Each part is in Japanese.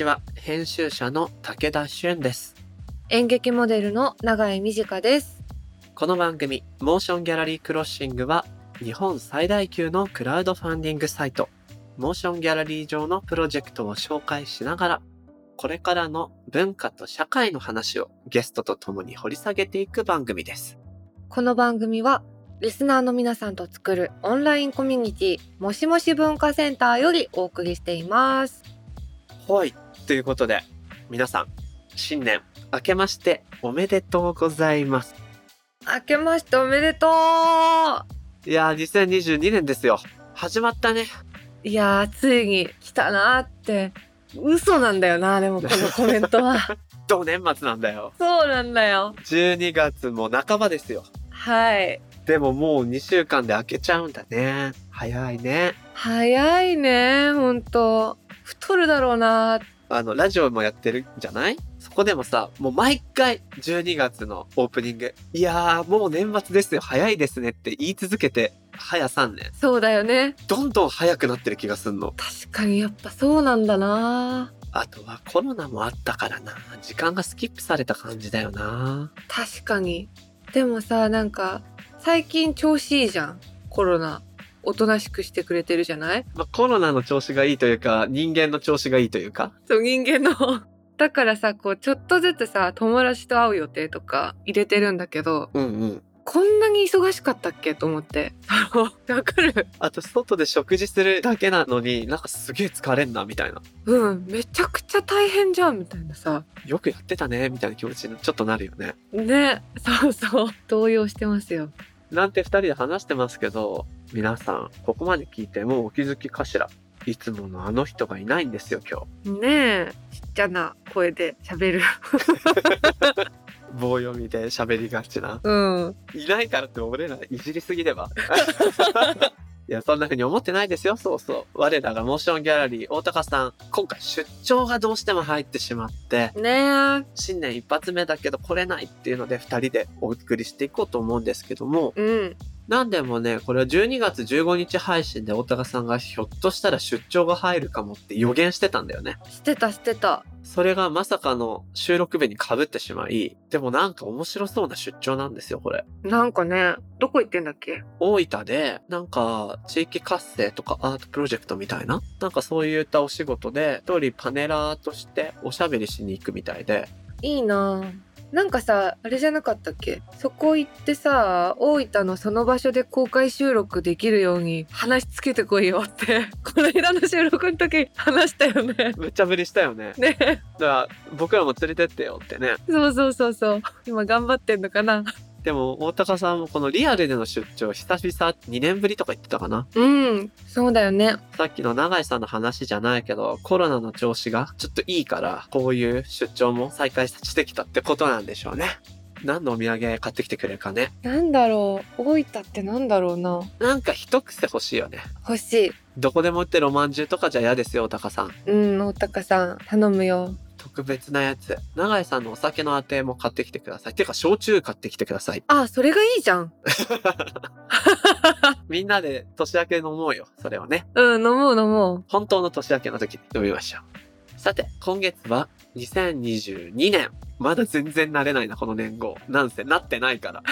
ちは。編集者の武田俊です。演劇モデルの永井美智香です。この番組、 MOTION GALLERY CROSSING は、日本最大級のクラウドファンディングサイト、 MOTION GALLERY 上のプロジェクトを紹介しながら、これからの文化と社会の話をゲストと共に掘り下げていく番組です。この番組はリスナーの皆さんと作るオンラインコミュニティもしもし文化センターよりお送りしています。はい。ということで、皆さん、新年明けましておめでとうございます。明けましておめでといやー、2022年ですよ。始まったね。ういやーついに来たなーって嘘なんだよなでもこの コメントはど年末なんだよ。そうなんだよ12月も半ばですよ。はいでももう2週間で開けちゃうんだね。早いね。早いねほんと太るだろうなあの、ラジオもやってるじゃない？そこでもさ、もう毎回12月のオープニング。いやー、もう年末ですよ。早いですねって言い続けて、早3年。そうだよねどんどん早くなってる気がすんの。確かにやっぱそうなんだなあとはコロナもあったからな。時間がスキップされた感じだよな。確かにでもさなんか最近調子いいじゃんコロナおとなしくしてくれてるじゃない？まあ、コロナの調子がいいというか、人間の調子がいいというか。そう人間の だからさこうちょっとずつさ友達と会う予定とか入れてるんだけどうんうん。こんなに忙しかったっけ？と思って わかる？あと、外で食事するだけなのに、なんかすげえ疲れんな、みたいな。うんめちゃくちゃ大変じゃんみたいなさよくやってたね、みたいな気持ちにちょっとなるよね。ねそうそう動揺してますよなんて二人で話してますけど、皆さん、ここまで聞いてもうお気づきかしら？いつものあの人がいないんですよ、今ねえちっちゃな声で喋る日。棒読みで喋りがちな。うんいないからって俺らいじりすぎれば。いや、そんな風に思ってないですよ。そうそう。我らがモーションギャラリー、大高さん、今回出張がどうしても入ってしまって、ねえ新年一発目だけど来れないっていうので二人でお送りしていこうと思うんですけども、うんなんでもね、これは12月15日配信で大高さんがひょっとしたら出張が入るかもって予言してたんだよね。してたしてた。それがまさかの収録日に被ってしまい、でもなんか面白そうな出張なんですよ、これ。なんかねどこ行ってんだっけ？大分で、なんか地域活性とかアートプロジェクトみたいな、なんかそういったお仕事で、一人パネラーとしておしゃべりしに行くみたいで、いいなぁなんかさあれじゃなかったっけ？そこ行ってさ大分のその場所で公開収録できるように話つけてこいよって この間の収録の時 話したよね。めっちゃぶりしたよね。ね。だから僕らも連れてってよってね。そうそうそうそう。今頑張ってんのかな？でも大高さんもこのリアルでの出張久々2年ぶりとか言ってたかな？うんそうだよねさっきの永井さんの話じゃないけど、コロナの調子がちょっといいから、こういう出張も再開してきたってことなんでしょうね。何のお土産買ってきてくれるかね？なんだろう大分ってなんだろうななんか一癖欲しいよね。欲しいどこでも売ってるおまんじゅうとかじゃ嫌ですよ、大高さん。うん大高さん頼むよ特別なやつ。永井さんのお酒のあても買ってきてください。てか、焼酎買ってきてください。あそれがいいじゃん みんなで年明け飲もうよ。それをね。うん飲もう飲もう本当の年明けの時に飲みましょう。さて、今月は2022年。まだ全然慣れないな、この年号。なんせ、なってないから。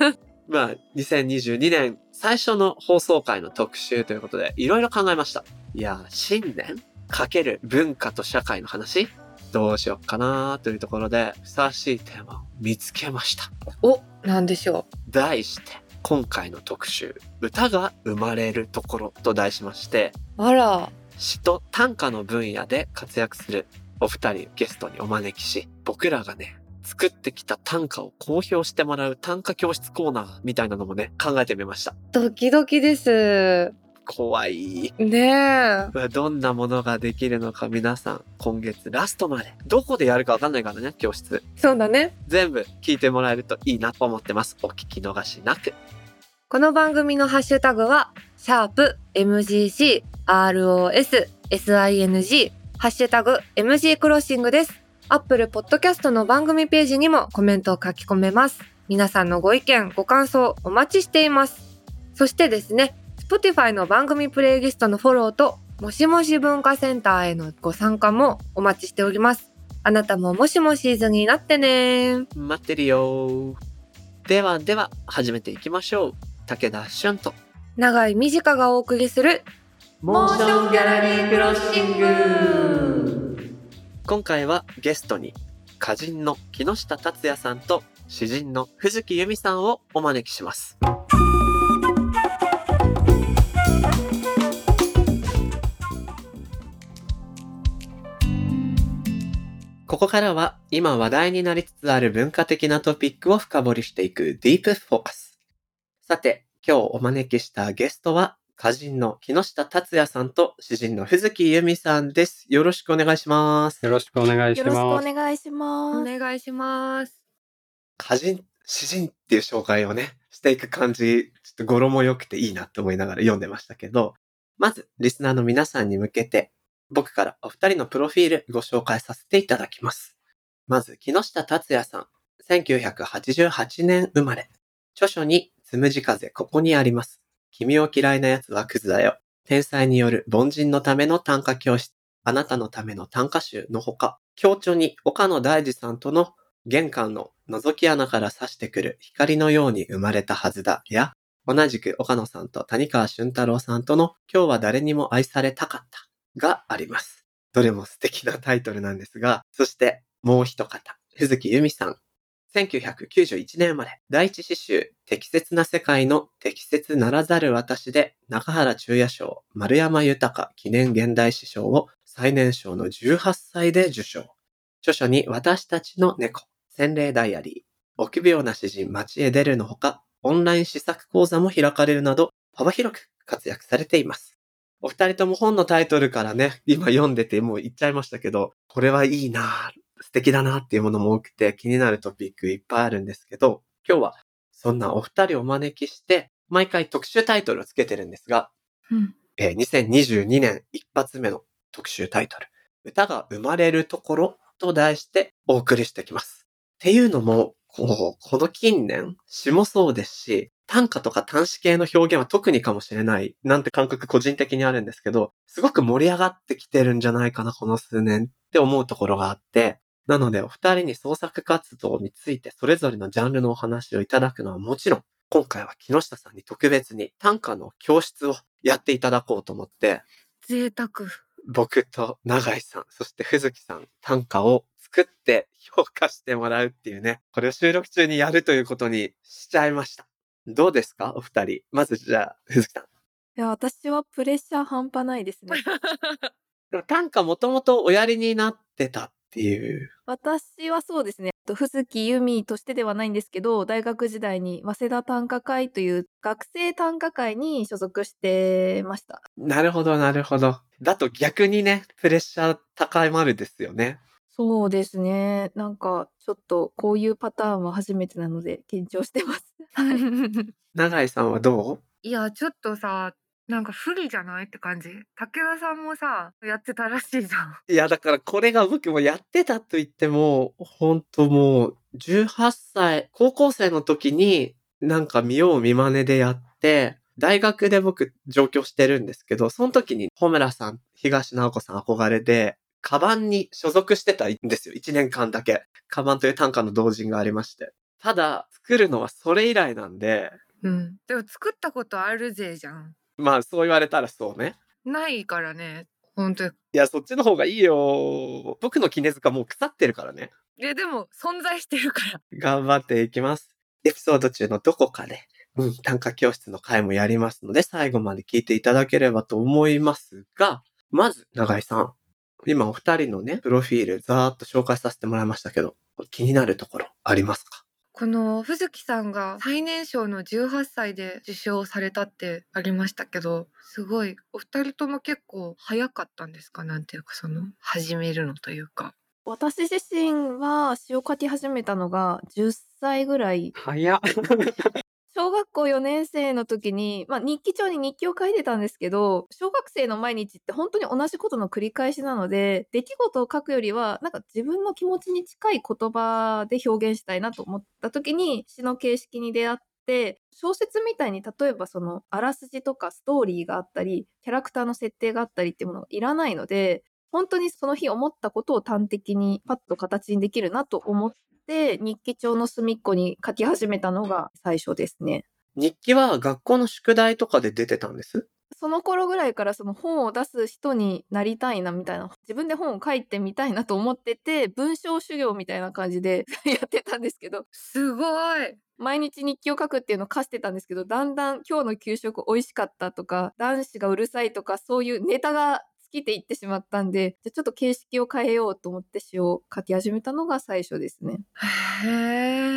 まあ、2022年最初の放送回の特集ということで、いろいろ考えました。いや、新年？かける文化と社会の話？どうしよっかなというところで、ふさわしいテーマを見つけました。おなんでしょ題して、今回の特集、歌が生まれるところと題しまして、うあら詩と短歌の分野で活躍するお二人ゲストにお招きし、僕らがね、作ってきた短歌を公表してもらう短歌教室コーナーみたいなのもね、考えてみました。ドキドキです怖い。ねえどんなものができるのか皆さん、今月ラストまで、どこでやるかわかんないからね、教室。そうだね全部聞いてもらえるといいなと思ってます。お聞き逃しなく。この番組のハッシュタグは、シャープ MGC ROS SING ハッシュタグ MG クロッシングです。Apple Podcast の番組ページにもコメントを書き込めます。皆さんのご意見、ご感想お待ちしています。そしてですね、Spotify の番組プレイリストのフォローともしもし文化センターへのご参加もお待ちしております。あなたももしもシーズンになってね。待ってるよではでは始めていきましょう武田俊と長井美佳がお送りするモーションギャラリークロッシング今回はゲストに歌人の木下達也さんと詩人の藤木由美さんをお招きしますここからは今話題になりつつある文化的なトピックを深掘りしていくディープフォーカス。さて、今日お招きしたゲストは歌人の木下達也さんと詩人の藤木由美さんです。よろしくお願いします。よろしくお願いしよろしくおます。願いしおます。願いします。歌人、詩人っていう紹介をね、していく感じ、ちょっと語呂も良くていいなと思いながら読んでましたけど、まず、リスナーの皆さんに向けて、僕からお二人のプロフィールご紹介させていただきます。まず、木下達也さん。1988年生まれ。著書に、つむじ風ここにあります。君を嫌いな奴はクズだよ。天才による凡人のための短歌教室。あなたのための短歌集のほか、強調に岡野大二さんとの玄関の覗き穴から差してくる光のように生まれたはずだや、同じく岡野さんと谷川俊太郎さんとの今日は誰にも愛されたかったがあります。どれも素敵なタイトルなんですが、そしてもう一方、鈴木由美さん。1991年生まれ、第一詩集、適切な世界の適切ならざる私で、中原中也賞、丸山豊記念現代詩賞を最年少の18歳で受賞。著書に私たちの猫、洗礼ダイアリー、臆病な詩人街へ出るのほか、オンライン試作講座も開かれるなど、幅広く活躍されています。お二人とも本のタイトルからね、今読んでてもう言っちゃいましたけど、これはいいなぁ素敵だなっていうものも多くて気になるトピックいっぱいあるんですけど、今日はそんなお二人をお招きして、毎回特集タイトルをつけてるんですが、うんえー2022年一発目の特集タイトル、歌が生まれるところと題してお送りしてきます。っていうのも、こう、この近年、詩もそうですし、短歌とか短詩系の表現は特にかもしれない、なんて感覚個人的にあるんですけど、すごく盛り上がってきてるんじゃないかな、この数年って思うところがあって、なのでお二人に創作活動についてそれぞれのジャンルのお話をいただくのはもちろん、今回は木下さんに特別に短歌の教室をやっていただこうと思って、贅沢。僕と永井さん、そして藤木さん、短歌を作って評価してもらうっていうね、これを収録中にやるということにしちゃいました。どうですか？お二人。まずじゃあ、藤木さん。いや、私はプレッシャー半端ないですね。でも短歌もともとおやりになってたっていう。私はそうですね。と藤木由美としてではないんですけど、大学時代に早稲田短歌会という学生短歌会に所属してました。なるほど、なるほど。だと逆にね、プレッシャー高まるですよね。そうですね。なんか、ちょっとこういうパターンは初めてなので緊張してます。はい。永井さんはどいや、ちょっとさ、なんか不利じゃない？って感じ。武田さんもさ、やってたらしいじゃん。う いや、だからこれが僕もやってたと言っても、本当もう、18歳、高校生の時に、なんか見よう見真似でやって、大学で僕上京してるんですけど、その時に穂村さん、東直子さん憧れで、カバンに所属してたんですよ。1年間だけ。カバンという短歌の同人がありまして。ただ、作るのはそれ以来なんで、うん。でも作ったことあるぜじゃん。まあそう言われたらそうね。ないからね。本当に。いや、そっちの方がいいよ。僕の絹塚もう腐ってるからね。いや、でも存在してるから。頑張っていきます。エピソード中のどこかで、うん、短歌教室の回もやりますので、最後まで聞いていただければと思いますが、まず、永井さん。今お二人のね、プロフィールざーっと紹介させてもらいましたけど、気になるところありますか？この藤木さんが最年少の18歳で受賞されたってありましたけどすごいお二人とも結構早かったんですか？なんていうかその始めるのというか。私自身は詩を書き始めたのが10歳ぐらい。早っ。小学校4年生の時に、まあ、日記帳に日記を書いてたんですけど小学生の毎日って本当に同じことの繰り返しなので出来事を書くよりはなんか自分の気持ちに近い言葉で表現したいなと思った時に詩の形式に出会って小説みたいに例えばそのあらすじとかストーリーがあったりキャラクターの設定があったりっていうものがいらないので本当にその日思ったことを端的にパッと形にできるなと思って日記帳の隅っこに書き始めたのが最初ですね。日記は学校の宿題とかで出てたんです？その頃ぐらいからその本を出す人になりたいなみたいな。自分で本を書いてみたいなと思ってて文章修行みたいな感じで やってたんですけどすごい。毎日日記を書くっていうのを課してたんですけどだんだん今日の給食美味しかったとか男子がうるさいとかそういうネタが尽きていってしまったんでじゃあちょっと形式を変えようと思って詩を書き始めたのが最初ですね。へ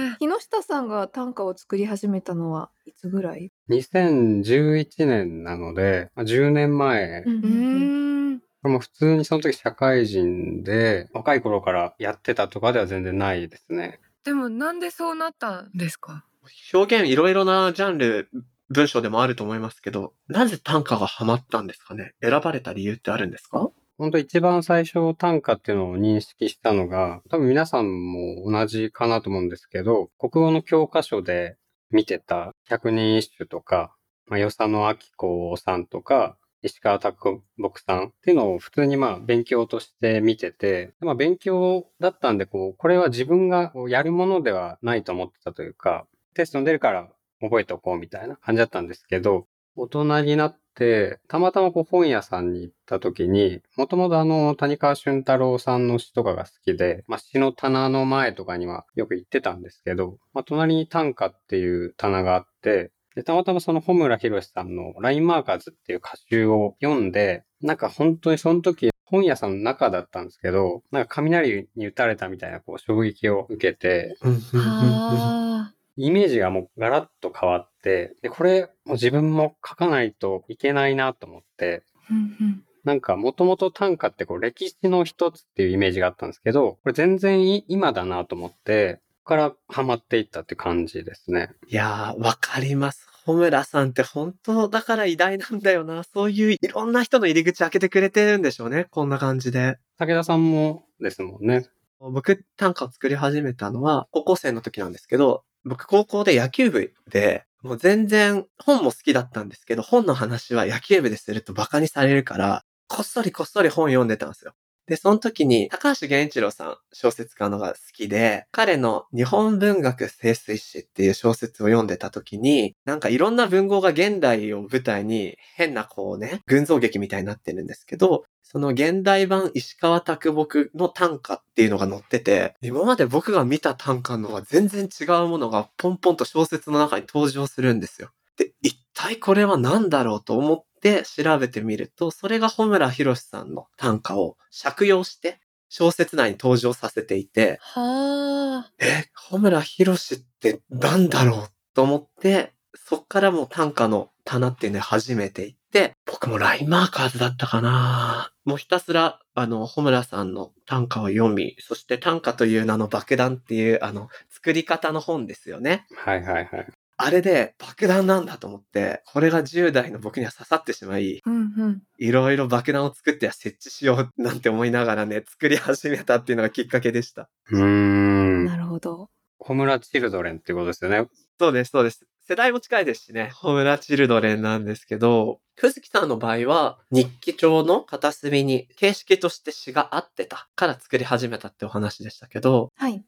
え木下さんが短歌を作り始めたのはいつぐらい、2011年なので、まあ10年前。うーんこれも普通にその時社会人で、若い頃からやってたとかでは全然ないですね。でもなんでそうなったんですか？表現いろいろなジャンル、文章でもあると思いますけど、なぜ短歌がハマったんですかね？選ばれた理由ってあるんですか？本当一番最初短歌っていうのを認識したのが、多分皆さんも同じかなと思うんですけど、国語の教科書で見てた百人一首とか、まあ、与謝野明子さんとか、石川啄木さんっていうのを普通にまあ勉強として見てて、まあ勉強だったんでこう、これは自分がやるものではないと思ってたというか、テストに出るから覚えておこうみたいな感じだったんですけど、大人になって、たまたまこう本屋さんに行った時に、もともとあの、谷川俊太郎さんの詩とかが好きで、まあ詩の棚の前とかにはよく行ってたんですけど、まあ隣に短歌っていう棚があって、で、たまたまその穂村博さんの LINE マーカーズっていう歌集を読んで、なんか本当にその時本屋さんの中だったんですけど、なんか雷に打たれたみたいなこう衝撃を受けて、はイメージがもうガラッと変わって、で、これもう自分も書かないといけないなと思って、あうんうんなんかもともと短歌ってこう歴史の一つっていうイメージがあったんですけど、これ全然い今だなと思って、ここからハマっていったって感じですね。いやー、わかります。穂村さんって本当だから偉大なんだよな。そういういろんな人の入り口開けてくれてるんでしょうね。こんな感じで。武田さんもですもんね。僕、短歌を作り始めたのは高校生の時なんですけど、僕高校で野球部で、もう全然本も好きだったんですけど、本の話は野球部ですると馬鹿にされるから、こっそりこっそり本読んでたんですよ。で、その時に高橋源一郎さん、小説家のが好きで、彼の日本文学清水詩っていう小説を読んでた時に、なんかいろんな文豪が現代を舞台に変なこうね、群像劇みたいになってるんですけど、その現代版石川啄木の短歌っていうのが載ってて、今まで僕が見た短歌のは全然違うものがポンポンと小説の中に登場するんですよ。で、一体これは何だろうと思って調べてみると、それが穂村博さんの短歌を借用して小説内に登場させていて、はあ。え、穂村博ってなんだろうと思って、そっからもう短歌の棚っていうのを初めて行って、僕もラインマーカーズだったかなもうひたすら、あの、穂村さんの短歌を読み、そして短歌という名の爆弾っていう、あの、作り方の本ですよね。はいはいはい。あれで爆弾なんだと思って、これが10代の僕には刺さってしまい、うんうん。いろいろ爆弾を作っては設置しようなんて思いながらね、作り始めたっていうのがきっかけでした。うーん。なるほど。小村チルドレンっていうことですよね。そうです、そうです。世代も近いですしね、ホムラチルドレンなんですけど、藤木さんの場合は日記帳の片隅に形式として詩が合ってたから作り始めたってお話でしたけど、はい。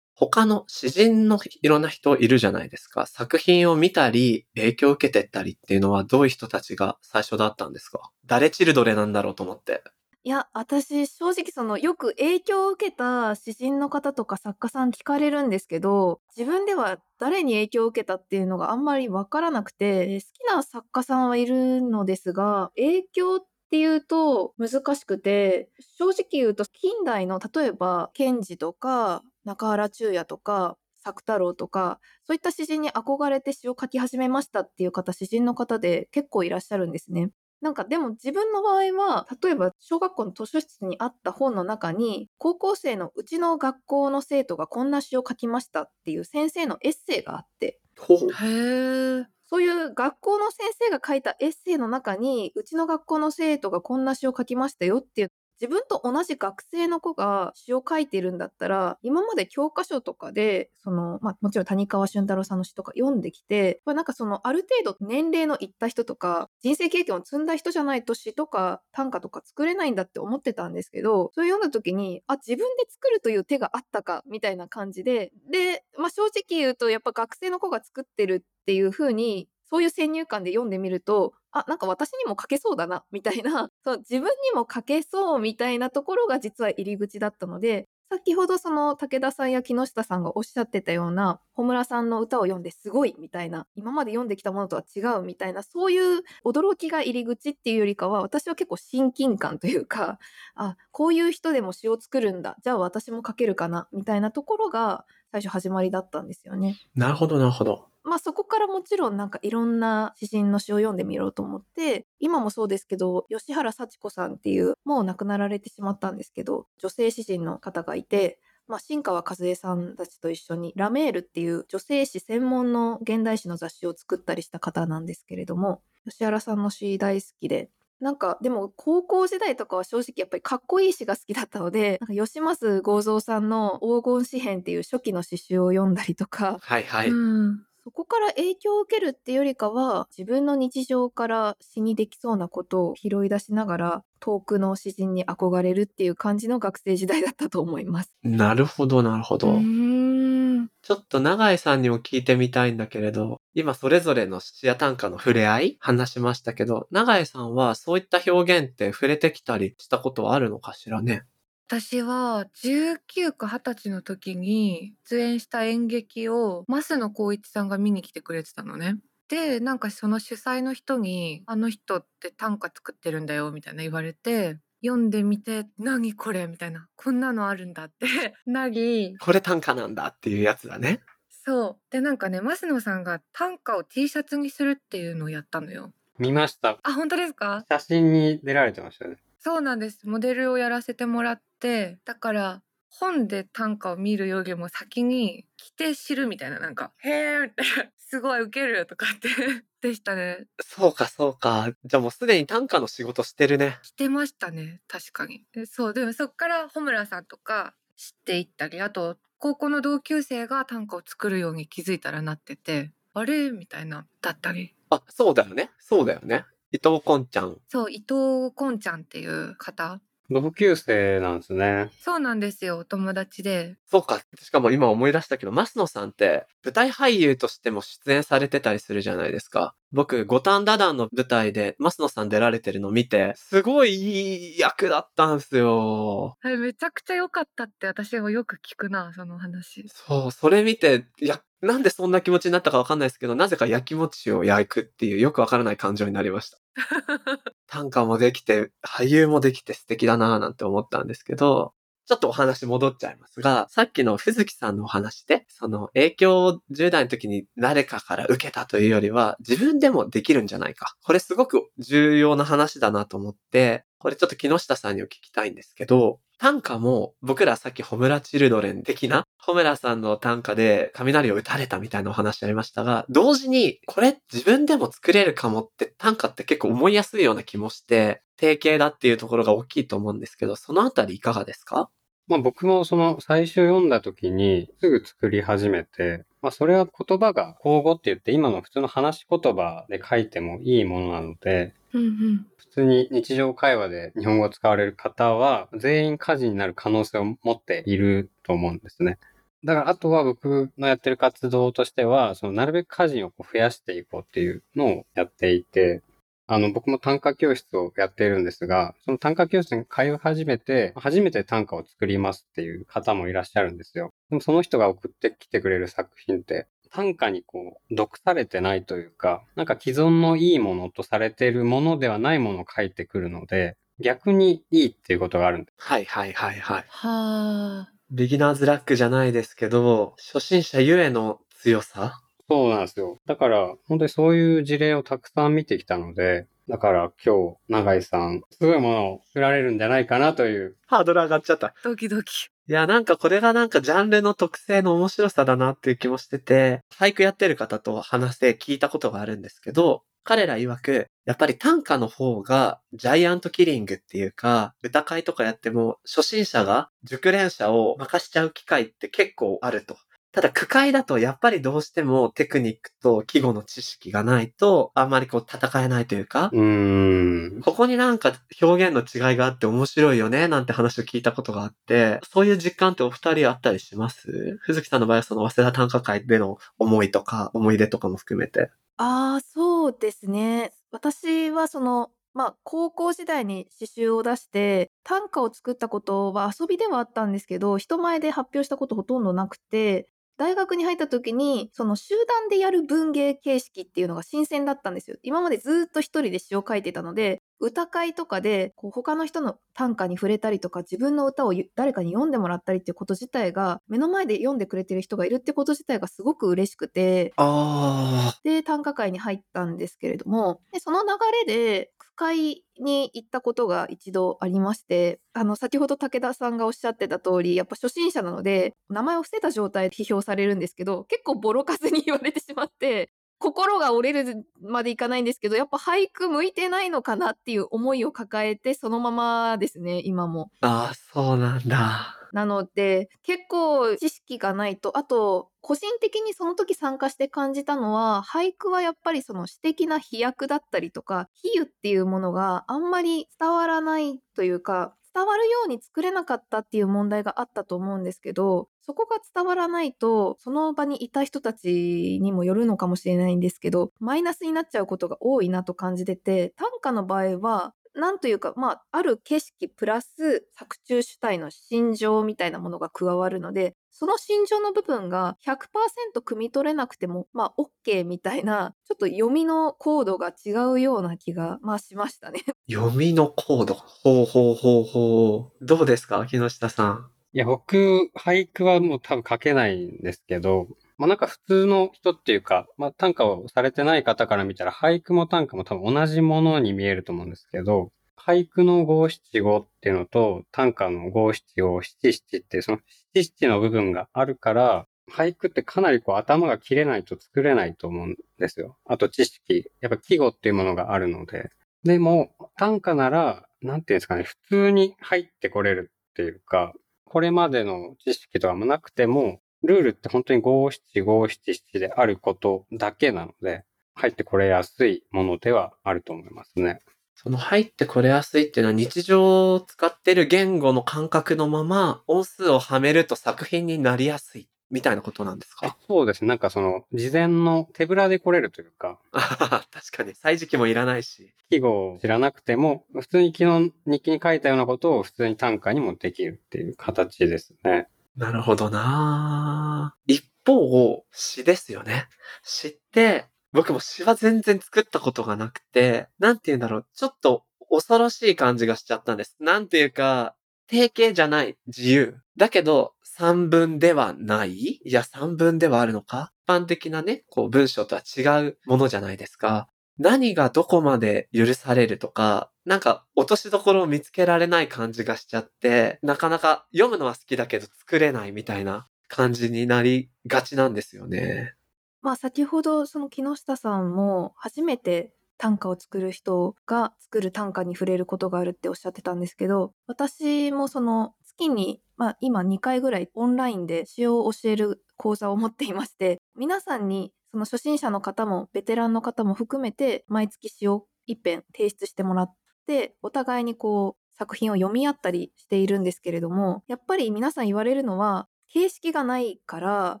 他の詩人のいろんな人いるじゃないですか。作品を見たり、影響を受けてったりっていうのはどういう人たちが最初だったんですか？誰チルドレなんだろうと思って。いや、私、正直その、よく影響を受けた詩人の方とか作家さん聞かれるんですけど、自分では誰に影響を受けたっていうのがあんまりわからなくて、好きな作家さんはいるのですが、影響っていうと難しくて、正直言うと近代の例えば、賢治とか中原中也とか、作太郎とか、そういった詩人に憧れて詩を書き始めましたっていう方、詩人の方で結構いらっしゃるんですね。なんかでも自分の場合は例えば小学校の図書室にあった本の中に高校生のうちの学校の生徒がこんな詩を書きましたっていう先生のエッセイがあってほう。へえ。そういう学校の先生が書いたエッセイの中にうちの学校の生徒がこんな詩を書きましたよっていう自分と同じ学生の子が詩を書いてるんだったら、今まで教科書とかで、その、まあもちろん谷川俊太郎さんの詩とか読んできて、まあなんかそのある程度年齢のいった人とか、人生経験を積んだ人じゃないと詩とか短歌とか作れないんだって思ってたんですけど、それ読んだ時に、あ、自分で作るという手があったか、みたいな感じで、で、まあ正直言うと、やっぱ学生の子が作ってるっていう風にそういう先入観で読んでみると、あ、なんか私にも書けそうだな、みたいな、そう、自分にも書けそうみたいなところが実は入り口だったので、先ほどその武田さんや木下さんがおっしゃってたような、穂村さんの歌を読んですごいみたいな、今まで読んできたものとは違うみたいな、そういう驚きが入り口っていうよりかは、私は結構親近感というか、あ、こういう人でも詩を作るんだ、じゃあ私も書けるかな、みたいなところが最初始まりだったんですよね。なるほど、なるほど。まあそこからもちろんなんかいろんな詩人の詩を読んでみようと思って今もそうですけど吉原幸子さんっていうもう亡くなられてしまったんですけど女性詩人の方がいてまあ、新川和恵さんたちと一緒にラメールっていう女性誌専門の現代詩の雑誌を作ったりした方なんですけれども吉原さんの詩大好きでなんかでも高校時代とかは正直やっぱりかっこいい詩が好きだったのでなんか吉増剛三さんの黄金詩編っていう初期の詩集を読んだりとかはいはい。うんそこから影響を受けるってよりかは自分の日常から詩にできそうなことを拾い出しながら遠くの詩人に憧れるっていう感じの学生時代だったと思います。なるほど、なるほど。うんちょっと永井さんにも聞いてみたいんだけれど、今それぞれの詩や短歌の触れ合い話しましたけど、永井さんはそういった表現って触れてきたりしたことはあるのかしらね？私は19か20歳の時に出演した演劇を増野光一さんが見に来てくれてたのね。でなんかその主催の人に「あの人って短歌作ってるんだよ」みたいな言われて読んでみて「何これ」みたいな「こんなのあるんだ」って なりこれ短歌なんだっていうやつだね。そうでなんかね増野さんが短歌を T シャツにするっていうのをやったのよ。見ました。あ本当ですか？写真に出られてましたよね。そうなんです。モデルをやらせてもらって、だから本で短歌を見るよりも先に着て知るみたいななんか「へえ」みたいな「すごいウケる」とかって でしたね。そうか、そうか。じゃあもうすでに短歌の仕事してるね。着てましたね確かに。でそうでもそっから穂村さんとか知っていったりあと高校の同級生が短歌を作るように気づいたらなっててあれ？みたいなだったり。あ、そうだよね。そうだよね。伊藤こんちゃん。そう伊藤こんちゃんっていう方同級生なんですね。そうなんですよお友達でそうか。しかも今思い出したけど、増野さんって舞台俳優としても出演されてたりするじゃないですか。僕、五反田団の舞台で増野さん出られてるの見て、すごいいい役だったんですよ。めちゃくちゃ良かったって私はよく聞くなその話そう、それ見て、いや、なんでそんな気持ちになったかわかんないですけど、なぜか焼き餅を焼くっていうよくわからない感情になりました。短歌もできて、俳優もできて素敵だなぁなんて思ったんですけど、ちょっとお話戻っちゃいますが、さっきの藤木さんのお話で、その影響を10代の時に誰かから受けたというよりは、自分でもできるんじゃないか。これすごく重要な話だなと思って、これちょっと木下さんにお聞きたいんですけど、短歌も僕らさっきホムラチルドレン的な、ホムラさんの短歌で雷を打たれたみたいなお話ありましたが、同時にこれ自分でも作れるかもって短歌って結構思いやすいような気もして、定型だっていうところが大きいと思うんですけど、そのあたりいかがですか？まあ僕もその最初読んだ時にすぐ作り始めて、まあそれは言葉が口語って言って今の普通の話し言葉で書いてもいいものなので、うんうん普通に日常会話で日本語を使われる方は全員火事になる可能性を持っていると思うんですね。だからあとは僕のやってる活動としては、そのなるべく家人をこう増やしていこうっていうのをやっていて、あの僕も短歌教室をやっているんですが、その短歌教室に通い始めて、初めて短歌を作りますっていう方もいらっしゃるんですよ。でもその人が送ってきてくれる作品って、短歌にこう、毒されてないというか、なんか既存のいいものとされているものではないものを書いてくるので、逆にいいっていうことがあるんです。はいはいはいはい。はあビギナーズラックじゃないですけど、初心者ゆえの強さ？そうなんですよ。だから、本当にそういう事例をたくさん見てきたので、だから今日、永井さん、すごいものを作られるんじゃないかなという。ハードル上がっちゃった。ドキドキいや、なんかこれがなんかジャンルの特性の面白さだなっていう気もしてて、俳句やってる方と話して聞いたことがあるんですけど、彼ら曰く、やっぱり短歌の方がジャイアントキリングっていうか、歌会とかやっても初心者が熟練者を任しちゃう機会って結構あると。ただ、区会だとやっぱりどうしてもテクニックと季語の知識がないと、あんまりこう戦えないというか、うーん。ここになんか表現の違いがあって面白いよね、なんて話を聞いたことがあって、そういう実感ってお二人あったりします？藤木さんの場合はその早稲田短歌会での思いとか、思い出とかも含めて。ああ、そうですね。私はその、まあ、高校時代に詩集を出して、短歌を作ったことは遊びではあったんですけど、人前で発表したことほとんどなくて、大学に入った時に、その集団でやる文芸形式っていうのが新鮮だったんですよ。今までずっと一人で詩を書いてたので、歌会とかでこう他の人の短歌に触れたりとか自分の歌をゆ誰かに読んでもらったりっていうこと自体が目の前で読んでくれてる人がいるってこと自体がすごく嬉しくてあで短歌会に入ったんですけれどもでその流れで区会に行ったことが一度ありましてあの先ほど武田さんがおっしゃってた通りやっぱ初心者なので名前を伏せた状態で批評されるんですけど結構ボロカスに言われてしまって心が折れるまでいかないんですけどやっぱ俳句向いてないのかなっていう思いを抱えてそのままですね今も。あ、あ、そうなんだ。なので結構知識がないとあと個人的にその時参加して感じたのは俳句はやっぱりその詩的な飛躍だったりとか比喩っていうものがあんまり伝わらないというか伝わるように作れなかったっていう問題があったと思うんですけどそこが伝わらないとその場にいた人たちにもよるのかもしれないんですけどマイナスになっちゃうことが多いなと感じてて短歌の場合はなんというか、まあ、ある景色プラス作中主体の心情みたいなものが加わるので、その心情の部分が100%汲み取れなくても、まあ、OK みたいな、ちょっと読みのコードが違うような気が、まあ、しましたね。読みのコード？ほうほうほうほう。どうですか木下さん？いや、僕、俳句はもう多分書けないんですけど、まあなんか普通の人っていうか、まあ短歌をされてない方から見たら、俳句も短歌も多分同じものに見えると思うんですけど、俳句の五七五っていうのと短歌の五七五七七ってその七七の部分があるから、俳句ってかなりこう頭が切れないと作れないと思うんですよ。あと知識、やっぱ季語っていうものがあるので。でも短歌なら、なんていうんですかね、普通に入ってこれるっていうか、これまでの知識とかもなくても、ルールって本当に五七五七七であることだけなので、入ってこれやすいものではあると思いますね。その入ってこれやすいっていうのは日常を使ってる言語の感覚のまま音数をはめると作品になりやすいみたいなことなんですか？そうですね。なんかその、事前の手ぶらで来れるというか、あはは確かに。歳時記もいらないし。記号を知らなくても、普通に昨日日記に書いたようなことを普通に短歌にもできるっていう形ですね。なるほどな一方、詩ですよね。詩って、僕も詩は全然作ったことがなくて、なんて言うんだろう、ちょっと恐ろしい感じがしちゃったんです。なんていうか、定型じゃない、自由。だけど、三文ではない？いや、三文ではあるのか？一般的なね、こう文章とは違うものじゃないですか。何がどこまで許されるとか、なんか落としどころを見つけられない感じがしちゃって、なかなか読むのは好きだけど作れないみたいな感じになりがちなんですよね。まあ先ほどその木下さんも初めて短歌を作る人が作る短歌に触れることがあるっておっしゃってたんですけど私もその月に、まあ、今2回ぐらいオンラインで詩を教える講座を持っていまして皆さんにその初心者の方もベテランの方も含めて毎月詩を一編提出してもらってお互いにこう作品を読み合ったりしているんですけれどもやっぱり皆さん言われるのは形式がないから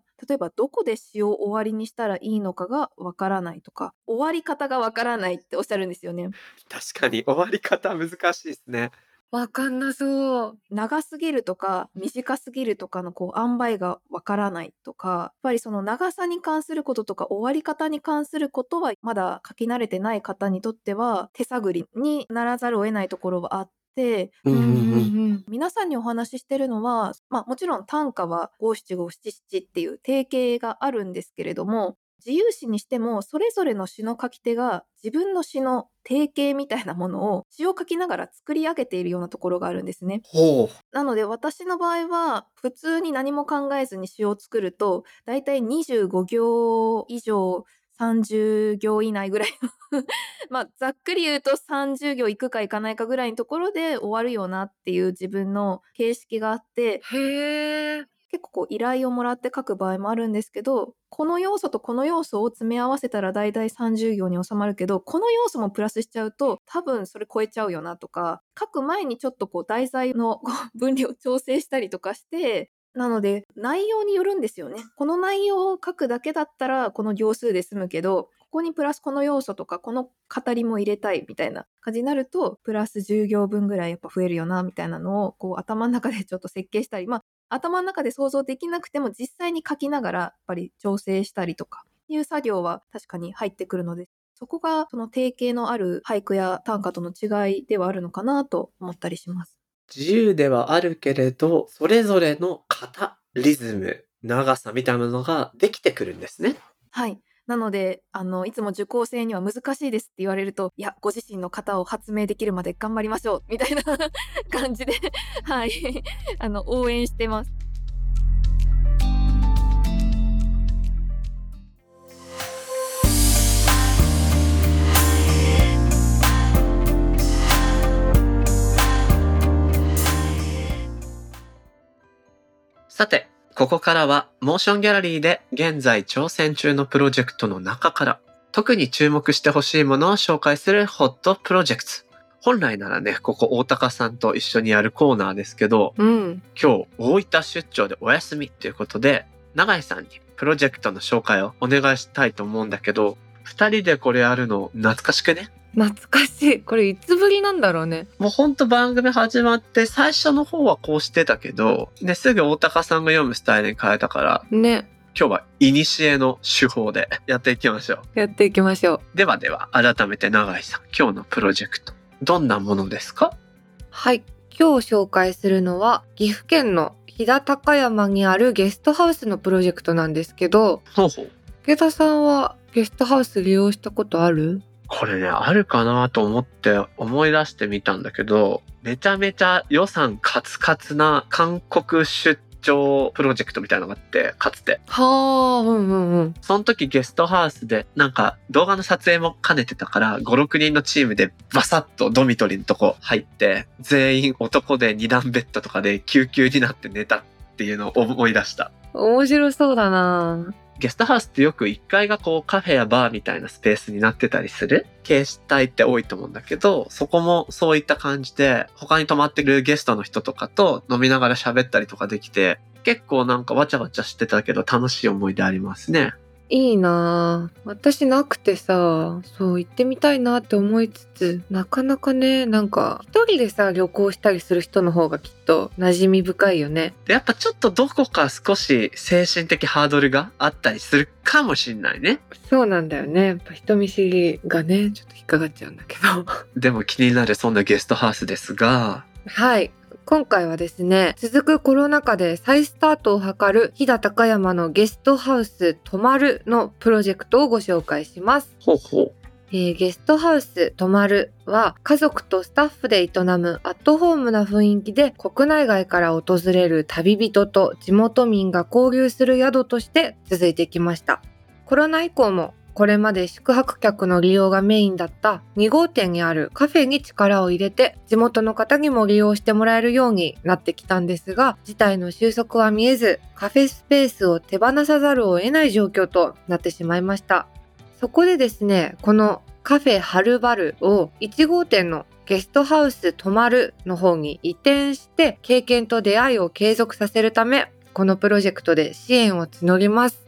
例えばどこで詩を終わりにしたらいいのかがわからないとか終わり方がわからないっておっしゃるんですよね確かに終わり方難しいですね。わかんなそう。長すぎるとか短すぎるとかのこう塩梅がわからないとかやっぱりその長さに関することとか終わり方に関することはまだ書き慣れてない方にとっては手探りにならざるを得ないところはあって皆さんにお話ししてるのは、まあ、もちろん短歌は五七五七七っていう定型があるんですけれども自由詩にしてもそれぞれの詩の書き手が自分の詩の定型みたいなものを詩を書きながら作り上げているようなところがあるんですね。なので私の場合は普通に何も考えずに詩を作るとだいたい25行以上30行以内ぐらいの まあざっくり言うと30行いくかいかないかぐらいのところで終わるよなっていう自分の形式があってへえ。結構こう依頼をもらって書く場合もあるんですけどこの要素とこの要素を詰め合わせたら大体30行に収まるけどこの要素もプラスしちゃうと多分それ超えちゃうよなとか書く前にちょっとこう題材の 分量を調整したりとかしてなので内容によるんですよね。この内容を書くだけだったらこの行数で済むけどここにプラスこの要素とかこの語りも入れたいみたいな感じになるとプラス10行分ぐらいやっぱ増えるよなみたいなのをこう頭の中でちょっと設計したりまあ頭の中で想像できなくても実際に書きながらやっぱり調整したりとかいう作業は確かに入ってくるのでそこがその定型のある俳句や短歌との違いではあるのかなと思ったりします。自由ではあるけれど、それぞれの型、リズム、長さみたいなのができてくるんですね。はい。なので、あの、いつも受講生には難しいですって言われると、いや、ご自身の型を発明できるまで頑張りましょうみたいな 感じで、はい。あの、応援してます。さて、ここからは、モーションギャラリーで現在挑戦中のプロジェクトの中から、特に注目してほしいものを紹介するホットプロジェクト。本来ならね、ここ大高さんと一緒にやるコーナーですけど、うん。今日大分出張でお休みっていうことで、永井さんにプロジェクトの紹介をお願いしたいと思うんだけど、二人でこれやるの懐かしくね？懐かしい。これいつぶりなんだろうね。もうほんと番組始まって最初の方はこうしてたけど、で、すぐ大高さんが読むスタイルに変えたから、ね。今日は古の手法でやっていきましょう。やっていきましょう。ではでは、改めて永井さん、今日のプロジェクト、どんなものですか？はい。今日紹介するのは岐阜県の飛騨高山にあるゲストハウスのプロジェクトなんですけど、ほうほう。池田さんはゲストハウス利用したことある？これね、あるかなと思って思い出してみたんだけど、めちゃめちゃ予算カツカツな韓国出張プロジェクトみたいなのがあって、かつて。はあ、うんうんうん。その時ゲストハウスで、なんか動画の撮影も兼ねてたから、5、6人のチームでバサッとドミトリーのとこ入って、全員男で2段ベッドとかで救急になって寝たっていうのを思い出した。面白そうだなゲストハウスってよく1階がこうカフェやバーみたいなスペースになってたりする？形態って多いと思うんだけど、そこもそういった感じで他に泊まってるゲストの人とかと飲みながら喋ったりとかできて、結構なんかわちゃわちゃしてたけど楽しい思い出ありますね。いいなあ私なくてさ、そう行ってみたいなって思いつつ、なかなかね、なんか一人でさ、旅行したりする人の方がきっと馴染み深いよね。でやっぱちょっとどこか少し精神的ハードルがあったりするかもしんないね。そうなんだよね。やっぱ人見知りがね、ちょっと引っかかっちゃうんだけど。でも気になるそんなゲストハウスですが、はい。今回はですね、続くコロナ禍で再スタートを図る飛騨高山のゲストハウス泊まるのプロジェクトをご紹介します。ほうほう。えーゲストハウス泊まるは家族とスタッフで営むアットホームな雰囲気で国内外から訪れる旅人と地元民が交流する宿として続いてきました。コロナ以降もこれまで宿泊客の利用がメインだった2号店にあるカフェに力を入れて地元の方にも利用してもらえるようになってきたんですが事態の収束は見えずカフェスペースを手放さざるを得ない状況となってしまいました。そこでですね、このカフェはるばるを1号店のゲストハウス泊まるの方に移転して経験と出会いを継続させるため、このプロジェクトで支援を募ります。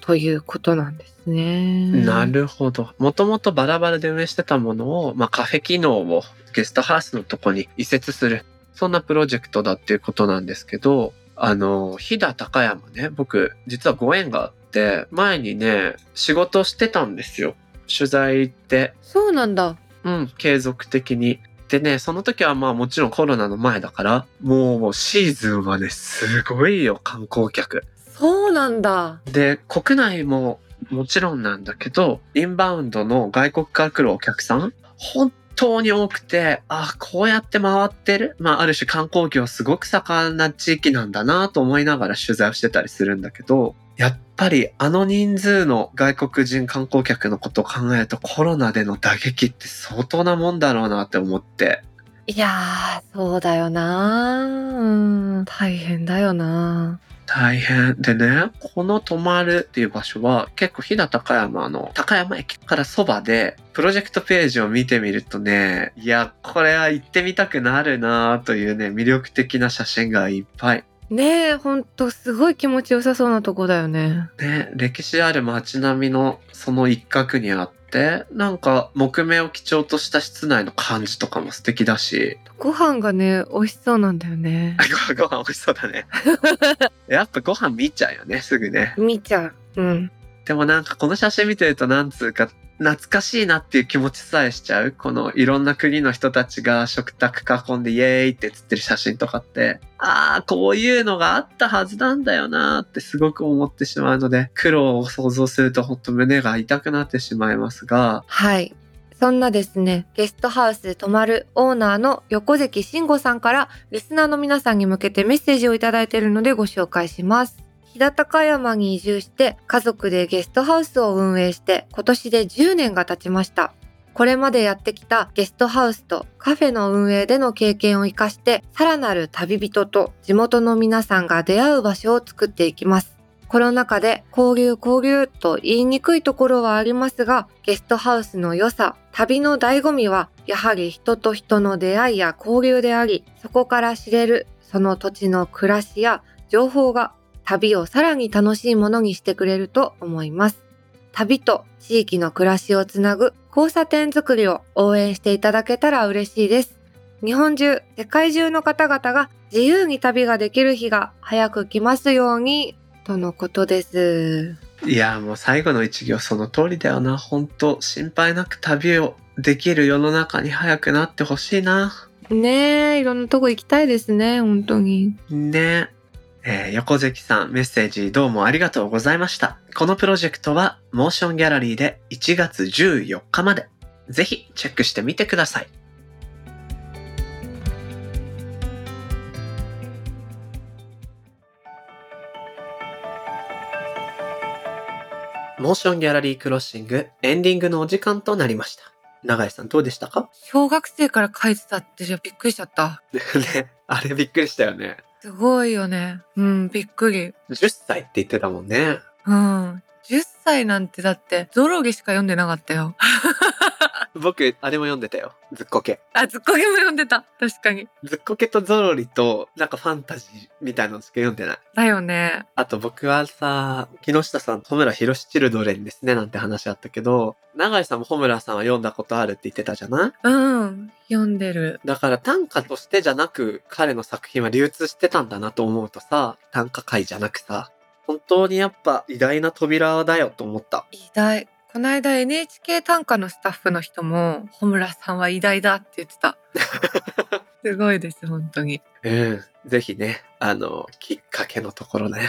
ということなんですね。なるほど。もともとバラバラで運営してたものを、まあ、カフェ機能をゲストハウスのとこに移設する。そんなプロジェクトだっていうことなんですけど、あの、飛騨高山ね、僕、実はご縁があって、前にね、仕事してたんですよ。取材行って、そうなんだ。うん、継続的に。でね、その時はまあもちろんコロナの前だから、もうシーズンはね、すごいよ、観光客。そうなんだ。で、国内ももちろんなんだけど、インバウンドの外国から来るお客さん、本当に多くて、あ、こうやって回ってる。まあ、ある種観光業すごく盛んな地域なんだなと思いながら取材をしてたりするんだけど、やっぱりあの人数の外国人観光客のことを考えるとコロナでの打撃って相当なもんだろうなって思って。いやー、そうだよなうん、大変だよな大変。でね、この泊まるっていう場所は結構飛騨高山の高山駅からそばで、プロジェクトページを見てみるとね、いや、これは行ってみたくなるなというね、魅力的な写真がいっぱい。ねえ、ほんとすごい気持ちよさそうなとこだよね。ね、歴史ある街並みのその一角にあって、なんか木目を基調とした室内の感じとかも素敵だし、ご飯がね、美味しそうなんだよね。ご ご飯美味しそうだね。やっぱご飯見ちゃうよね、すぐね。見ちゃう。うん。でもなんかこの写真見てるとなんつうか懐かしいなっていう気持ちさえしちゃう。このいろんな国の人たちが食卓囲んでイエーイって写ってる写真とかって、ああ、こういうのがあったはずなんだよなってすごく思ってしまうので、苦労を想像するとほんと胸が痛くなってしまいますが、はい。そんなですね、ゲストハウスで泊まるオーナーの横関慎吾さんからリスナーの皆さんに向けてメッセージをいただいているのでご紹介します。飛騨高山に移住して家族でゲストハウスを運営して今年で10年が経ちました。これまでやってきたゲストハウスとカフェの運営での経験を活かしてさらなる旅人と地元の皆さんが出会う場所を作っていきます。コロナ禍で交流交流と言いにくいところはありますが、ゲストハウスの良さ、旅の醍醐味は、やはり人と人の出会いや交流であり、そこから知れる、その土地の暮らしや情報が、旅をさらに楽しいものにしてくれると思います。旅と地域の暮らしをつなぐ交差点づくりを応援していただけたら嬉しいです。日本中、世界中の方々が自由に旅ができる日が早く来ますように、とのことです。いやもう最後の一行その通りだよな。ほんと心配なく旅をできる世の中に早くなってほしいな。ねえ、いろんなとこ行きたいですね、本当に。ねえー横関さんメッセージどうもありがとうございました。このプロジェクトはモーションギャラリーで1月14日まで。ぜひチェックしてみてください。モーションギャラリークロッシングエンディングのお時間となりました。永井さんどうでしたか？小学生から書いてたってじゃびっくりしちゃった。ね、あれびっくりしたよね。すごいよね。うん、びっくり。10歳って言ってたもんね。うん。10歳なんてだって、ゾロリしか読んでなかったよ。僕、あれも読んでたよ。ずっこけ。あ、ずっこけも読んでた。確かに。ずっこけとゾロリと、なんかファンタジーみたいなのしか読んでない。だよね。あと僕はさ、木下さん、ホムラヒロシチルドレンですね、なんて話あったけど、永井さんもホムラさんは読んだことあるって言ってたじゃない？うん。読んでる。だから短歌としてじゃなく、彼の作品は流通してたんだなと思うとさ、短歌界じゃなくさ、本当にやっぱ偉大な扉だよと思った。偉大。この間 NHK 短歌のスタッフの人も、穂村さんは偉大だって言ってた。すごいです、本当に。うん。ぜひね、あの、きっかけのところね。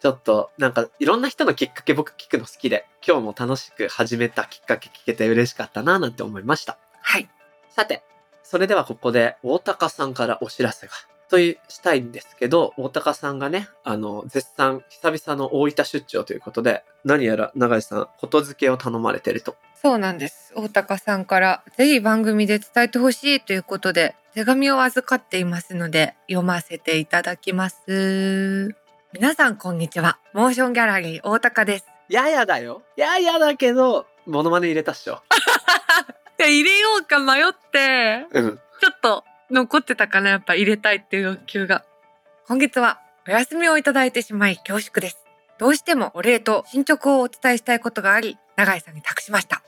ちょっと、なんか、いろんな人のきっかけ僕聞くの好きで、今日も楽しく始めたきっかけ聞けて嬉しかったな、なんて思いました。はい。さて、それではここで、大高さんからお知らせが。という、したいんですけど、大高さんがね、あの、絶賛、久々の大分出張ということで、何やら永井さん、ことづけを頼まれてると。そうなんです。大高さんからぜひ番組で伝えてほしいということで手紙を預かっていますので読ませていただきます。皆さんこんにちは。モーションギャラリー大高です。ややだよ。ややだけど、モノマネ入れたっしょ。入れようか迷ってうん。ちょっと残ってたかなやっぱ入れたいっていう欲求が。今月はお休みをいただいてしまい恐縮です。どうしてもお礼と進捗をお伝えしたいことがあり、永井さんに託しました。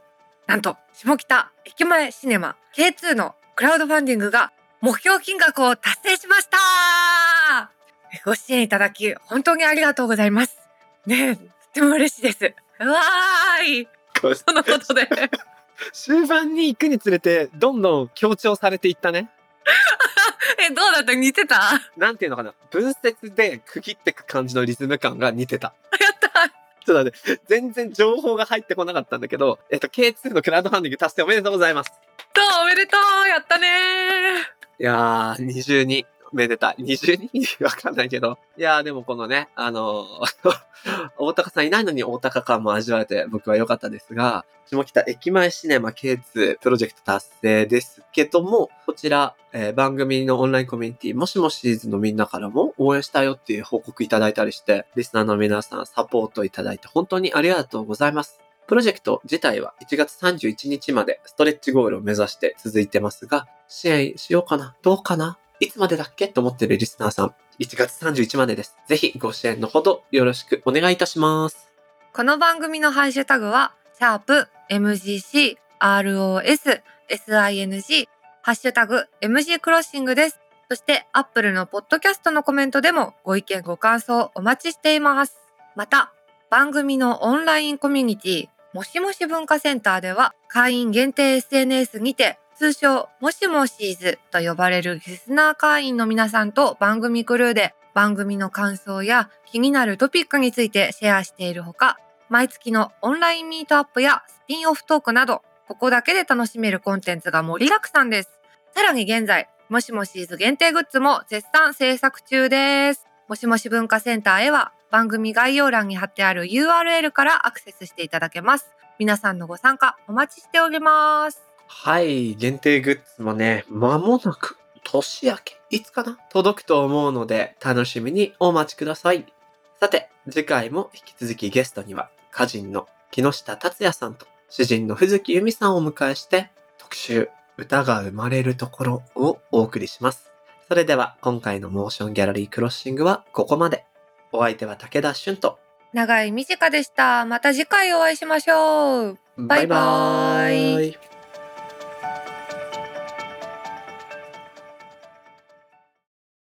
なんと、下北駅前シネマ K2 のクラウドファンディングが目標金額を達成しましたご支援いただき本当にありがとうございます。ねえ、とても嬉しいです。うわーいそのことで。終盤に行くにつれて、どんどん強調されていったね。え、どうだった？似てた？やっなんていうのかな？分節で区切ってく感じのリズム感が似てた。たちょっと待って、全然情報が入ってこなかったんだけど、えっと、K2 のクラウドファンディング達成おめでとうございます。とおめでとうやったねいやー、22。めでたい。22? わかんないけど。いやー、でもこのね、あのー 大高さんいないのに大高感も味わえて僕は良かったですが、下北駅前シネマ K2 プロジェクト達成ですけども、こちら、えー番組のオンラインコミュニティ、もしもシーズンのみんなからも応援したよっていう報告いただいたりして、リスナーの皆さんサポートいただいて本当にありがとうございます。プロジェクト自体は1月31日までストレッチゴールを目指して続いてますが、支援しようかなどうかないつまでだっけ？と思ってるリスナーさん、1月31までです。ぜひご支援のほどよろしくお願いいたします。この番組のハッシュタグは、シャープ MGC ROS SING ハッシュタグ MG クロッシングです。そして、アップルのポッドキャストのコメントでもご意見ご感想お待ちしています。また、番組のオンラインコミュニティ、もしもし文化センターでは、会員限定 SNS にて、通称、もしもしーずと呼ばれるリスナー会員の皆さんと番組クルーで、番組の感想や気になるトピックについてシェアしているほか、毎月のオンラインミートアップやスピンオフトークなど、ここだけで楽しめるコンテンツが盛りだくさんです。さらに現在、もしもしーず限定グッズも絶賛制作中です。もしもし文化センターへは番組概要欄に貼ってある URL からアクセスしていただけます。皆さんのご参加お待ちしております。はい、限定グッズもね、間もなく年明け、いつかな届くと思うので、楽しみにお待ちください。さて、次回も引き続きゲストには、歌人の木下達也さんと、詩人の藤木由美さんをお迎えして、特集、歌が生まれるところをお送りします。それでは、今回のモーションギャラリークロッシングはここまで。お相手は武田俊と、長い短でした。また次回お会いしましょう。バイバーイバイバーイ